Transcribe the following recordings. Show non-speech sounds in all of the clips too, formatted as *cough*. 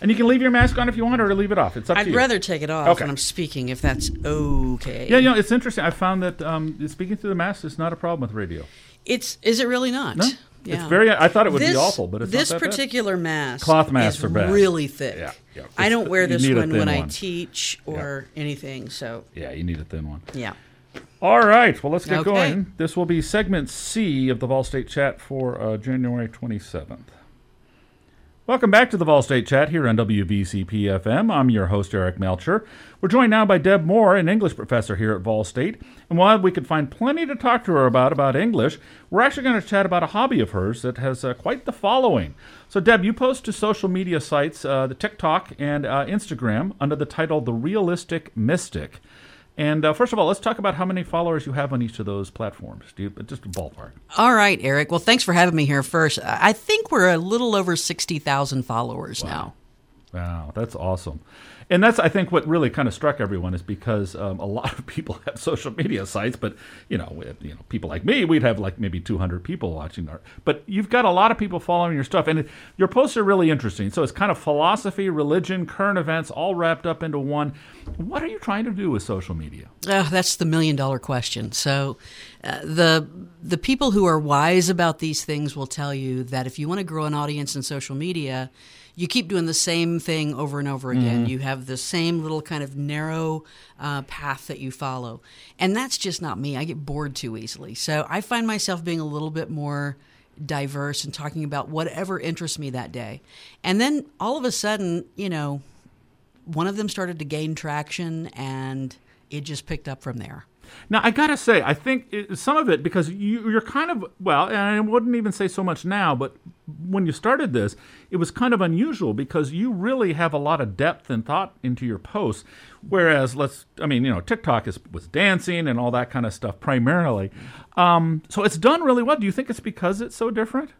And you can leave your mask on if you want, or leave it off. It's up I'd to you. rather take it off Okay. when I'm speaking, if that's okay. Yeah, you know, it's interesting. I found that um, speaking through the mask is not a problem with radio. It's is it really not? No, Yeah. it's very. I thought it would this, be awful, but it's this not that bad. particular mask Cloth masks is are bad. really thick. Yeah, yeah. I don't wear this one when I teach or anything. So Yeah, you need a thin one. yeah. All right, well, let's get Okay. going. This will be segment C of the Vol State Chat for uh, January 27th. Welcome back to the Vol State Chat here on WVCP FM. I'm your host, Eric Melcher. We're joined now by Deb Moore, an English professor here at Vol State. And while we could find plenty to talk to her about about English, we're actually going to chat about a hobby of hers that has uh, quite the following. So, Deb, you post to social media sites, uh, the TikTok and uh, Instagram, under the title The Realistic Mystic. And uh, first of all, let's talk about how many followers you have on each of those platforms. Do you, just a ballpark. All right, Eric. Well, thanks for having me here first. I I think we're a little over 60,000 followers now. Wow, that's awesome. And that's, I think, what really kind of struck everyone is because um, a lot of people *laughs* have social media sites, but you know, have, you know, people like me, we'd have like maybe 200 people watching our. But you've got a lot of people following your stuff, and it, your posts are really interesting. So it's kind of philosophy, religion, current events, all wrapped up into one. What are you trying to do with social media? Oh, that's the million dollar question. So, uh, the the people who are wise about these things will tell you that if you want to grow an audience in social media, you keep doing the same thing over and over again. You have the same little kind of narrow uh, path that you follow, and that's just not me. I get bored too easily. So I find myself being a little bit more diverse and talking about whatever interests me that day, and then all of a sudden, you know, one of them started to gain traction and it just picked up from there. Now I gotta say, I think it, some of it because you, you're kind of well, and I wouldn't even say so much now, but when you started this, it was kind of unusual because you really have a lot of depth and thought into your posts. Whereas, let's, I mean, you know, TikTok is with dancing and all that kind of stuff primarily. Um, so it's done really well. Do you think it's because it's so different?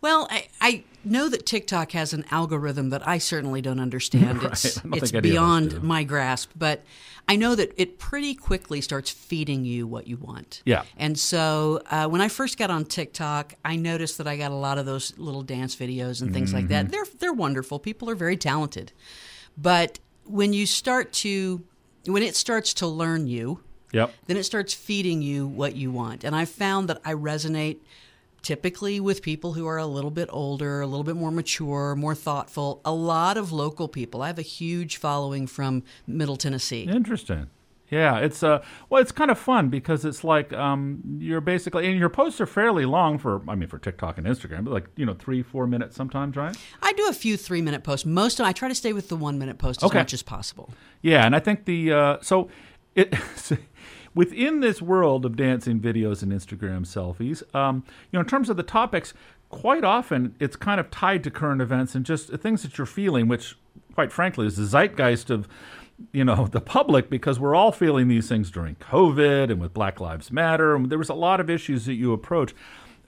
Well, I, I know that TikTok has an algorithm that I certainly don't understand. *laughs* Right. It's don't it's think any of us beyond my grasp, but I know that it pretty quickly starts feeding you what you want. Yeah. And so uh, when I first got on TikTok, I noticed that I got a lot of those little dance videos and things like Mm-hmm. that. They're they're wonderful. People are very talented, but when you start to when it starts to learn you, Yep. then it starts feeding you what you want. And I found that I resonate typically with people who are a little bit older, a little bit more mature, more thoughtful. A lot of local people. I have a huge following from Middle Tennessee. Interesting. Yeah, it's uh well, it's kind of fun because it's like um you're basically and your posts are fairly long for I mean for TikTok and Instagram, but like you know three four minutes sometimes, right? I do a few three minute posts. Most of I try to stay with the one minute post as Okay. much as possible. Yeah, and I think the uh, so it *laughs* within this world of dancing videos and Instagram selfies, um, you know, in terms of the topics, quite often it's kind of tied to current events and just things that you're feeling, which, quite frankly, is the zeitgeist of you know the public because we're all feeling these things during COVID and with Black Lives Matter. And there was a lot of issues that you approach.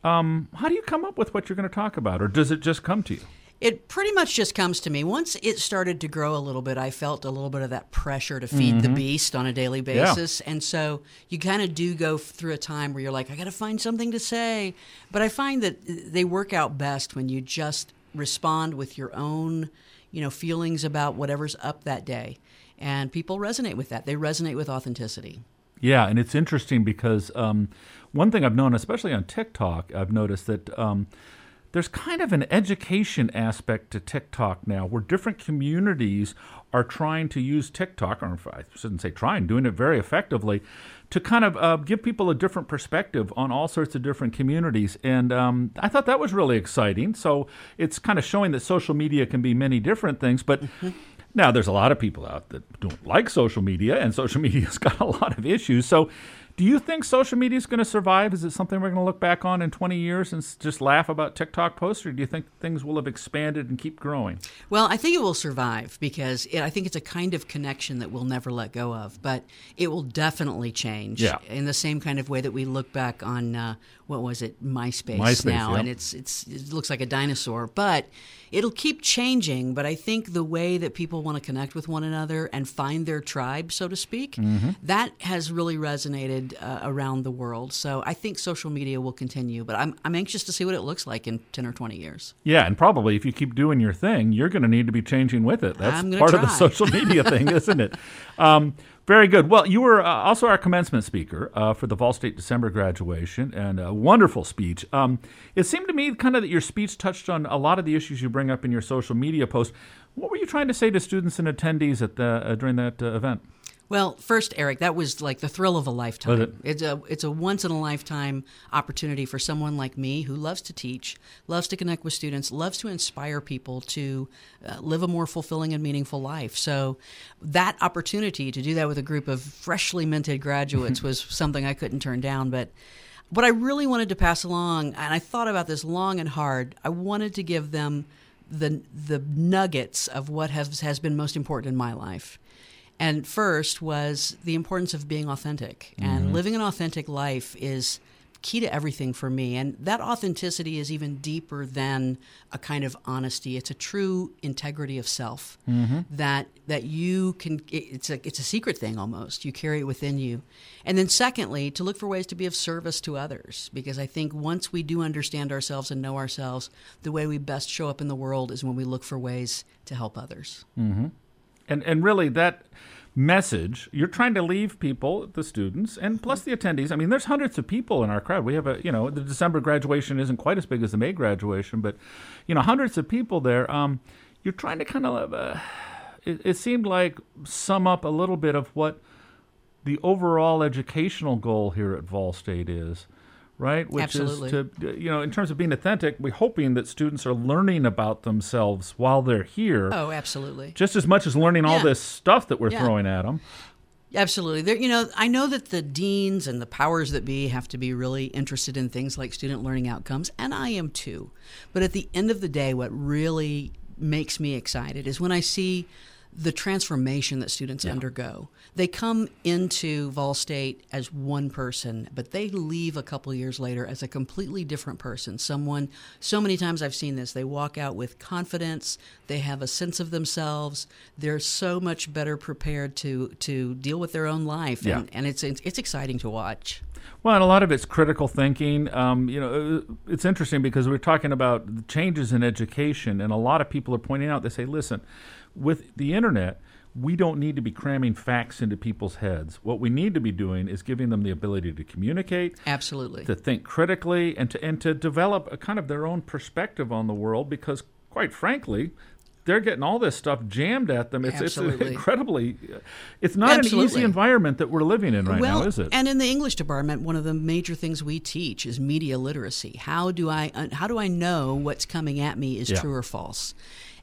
Um, how do you come up with what you're going to talk about, or does it just come to you? It pretty much just comes to me. Once it started to grow a little bit, I felt a little bit of that pressure to feed the beast on a daily basis. And so you kind of do go through a time where you're like, I got to find something to say. But I find that they work out best when you just respond with your own, you know, feelings about whatever's up that day. And people resonate with that. They resonate with authenticity. Yeah, and it's interesting because um, one thing I've known, especially on TikTok, I've noticed that um, there's kind of an education aspect to TikTok now where different communities are trying to use TikTok, or I shouldn't say trying, doing it very effectively to kind of uh, give people a different perspective on all sorts of different communities. And um, I thought that was really exciting. So it's kind of showing that social media can be many different things. But now, there's a lot of people out that don't like social media, and social *laughs* media's got a lot of issues. So, do you think social media is going to survive? Is it something we're going to look back on in 20 years and just laugh about TikTok posts, or do you think things will have expanded and keep growing? Well, I think it will survive because it, I think it's a kind of connection that we'll never let go of. But it will definitely change Yeah. in the same kind of way that we look back on uh, what was it MySpace, MySpace, now, yeah. and it's it's it looks like a dinosaur, but it'll keep changing. But I think the way that people want to connect with one another and find their tribe, so to speak, Mm-hmm. that has really resonated uh, around the world. So I think social media will continue, but I'm I'm anxious to see what it looks like in ten or twenty years. Yeah, and probably if you keep doing your thing, you're going to need to be changing with it. That's part of the social media *laughs* thing, isn't it? Um, very good. Well, you were uh, also our commencement speaker uh, for the Vol State December graduation, and a wonderful speech. Um, it seemed to me kind of that your speech touched on a lot of the issues you bring up in your social media posts. What were you trying to say to students and attendees at the, uh, during that uh, event? Well, first, Eric, that was like the thrill of a lifetime. It? It's a it's a once in a lifetime opportunity for someone like me who loves to teach, loves to connect with students, loves to inspire people to uh, live a more fulfilling and meaningful life. So, that opportunity to do that with a group of freshly minted graduates was something I couldn't turn down. But what I really wanted to pass along, and I thought about this long and hard, I wanted to give them the the nuggets of what has has been most important in my life. And first was the importance of being authentic. And mm-hmm. living an authentic life is key to everything for me. And that authenticity is even deeper than a kind of honesty. It's a true integrity of self mm-hmm. that that you can it's a it's a secret thing almost. You carry it within you. And then secondly, to look for ways to be of service to others because I think once we do understand ourselves and know ourselves, the way we best show up in the world is when we look for ways to help others. Mm-hmm. And and really that message you're trying to leave people, the students, and plus the attendees. I mean, there's hundreds of people in our crowd. We have a you know the December graduation isn't quite as big as the May graduation, but you know hundreds of people there. Um, you're trying to kind of uh, it, it seemed like sum up a little bit of what the overall educational goal here at Vol State is. Right, which Absolutely. is to you know, in terms of being authentic, we're hoping that students are learning about themselves while they're here Oh, absolutely. just as much as learning all this stuff that we're Yeah. throwing at them. Absolutely. There, you know, I know that the deans and the powers that be have to be really interested in things like student learning outcomes, and I am too. But at the end of the day, what really makes me excited is when I see the transformation that students undergo. They come into Vol State as one person, but they leave a couple years later as a completely different person. Someone, so many times I've seen this, they walk out with confidence, they have a sense of themselves, they're so much better prepared to, to deal with their own life. Yeah. And, and it's, it's, it's exciting to watch. Well, and a lot of it's critical thinking. Um, you know, uh, it's interesting because we're talking about changes in education, and a lot of people are pointing out. They say, "Listen, with the internet, we don't need to be cramming facts into people's heads. What we need to be doing is giving them the ability to communicate, Absolutely. to think critically, and to and to develop a kind of their own perspective on the world. Because, quite frankly." They're getting all this stuff jammed at them. It's, it's Absolutely. *laughs* incredibly. It's not an easy environment that we're living in right well, now, is it? And in the English department, one of the major things we teach is media literacy. How do I uh, how do I know what's coming at me is Yeah. true or false?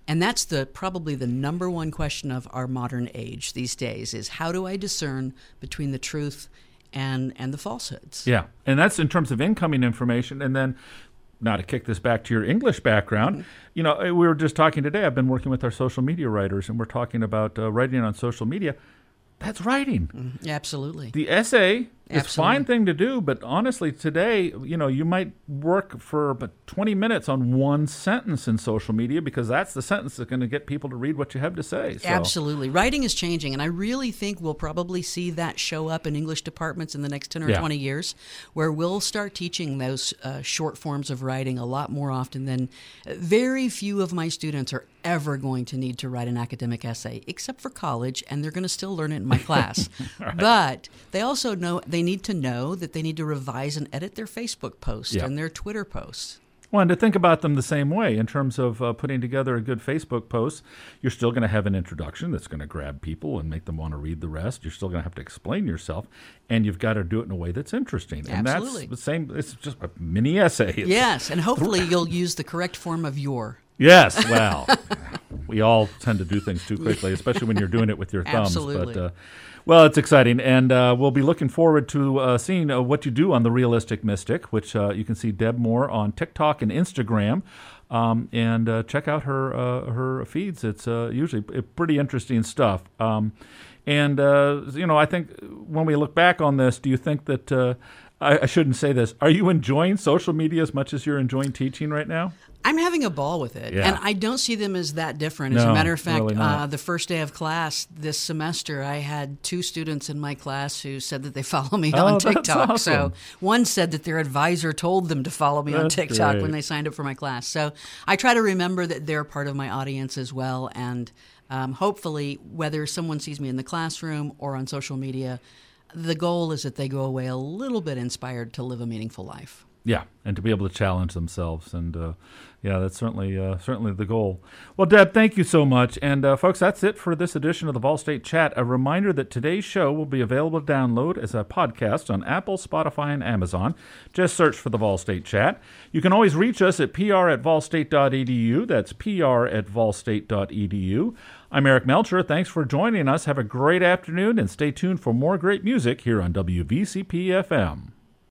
And that's the probably the number one question of our modern age these days is how do I discern between the truth and and the falsehoods? Yeah, and that's in terms of incoming information, and then. Now to kick this back to your English background, you know, we were just talking today. I've been working with our social media writers, and we're talking about uh, writing on social media. That's writing. Absolutely. The essay is a fine thing to do, but honestly, today, you know, you might work for about 20 minutes on one sentence in social media because that's the sentence that's going to get people to read what you have to say. So. Absolutely. Writing is changing, and I really think we'll probably see that show up in English departments in the next 10 or Yeah. 20 years, where we'll start teaching those uh, short forms of writing a lot more often than very few of my students are ever going to need to write an academic essay, except for college, and they're going to still learn it in my *laughs* class. But they also know they need to know that they need to revise and edit their Facebook posts and their Twitter posts. Well, and to think about them the same way in terms of uh, putting together a good Facebook post, you're still going to have an introduction that's going to grab people and make them want to read the rest. You're still going to have to explain yourself, and you've got to do it in a way that's interesting. And Absolutely. that's the same. It's just a mini essay. It's- Yes, and hopefully you'll use the correct form of your. Yes. Well, we all tend to do things too quickly, especially when you're doing it with your thumbs. Absolutely. But uh, well, it's exciting, and uh, we'll be looking forward to uh, seeing uh, what you do on the Realistic Mystic, which uh, you can see Deb Moore on TikTok and Instagram. Um, and uh, check out her uh, her feeds. It's uh, usually pretty interesting stuff. Um, and uh, you know, I think when we look back on this, do you think that uh, I, I shouldn't say this. Are you enjoying social media as much as you're enjoying teaching right now? I'm having a ball with it, Yeah. and I don't see them as that different. As No, a matter of fact, really uh, the first day of class this semester, I had two students in my class who said that they follow me Oh, on TikTok. awesome. So one said that their advisor told them to follow me on TikTok great. when they signed up for my class. So I try to remember that they're part of my audience as well, and um, hopefully, whether someone sees me in the classroom or on social media, the goal is that they go away a little bit inspired to live a meaningful life. Yeah, and to be able to challenge themselves, and uh, yeah, that's certainly uh, certainly the goal. Well, Deb, thank you so much, and uh, folks, that's it for this edition of the Vol State Chat. A reminder that today's show will be available to download as a podcast on Apple, Spotify, and Amazon. Just search for the Vol State Chat. You can always reach us at pr at volstate.edu. That's pr at volstate.edu. I'm Eric Melcher. Thanks for joining us. Have a great afternoon, and stay tuned for more great music here on WVCP FM.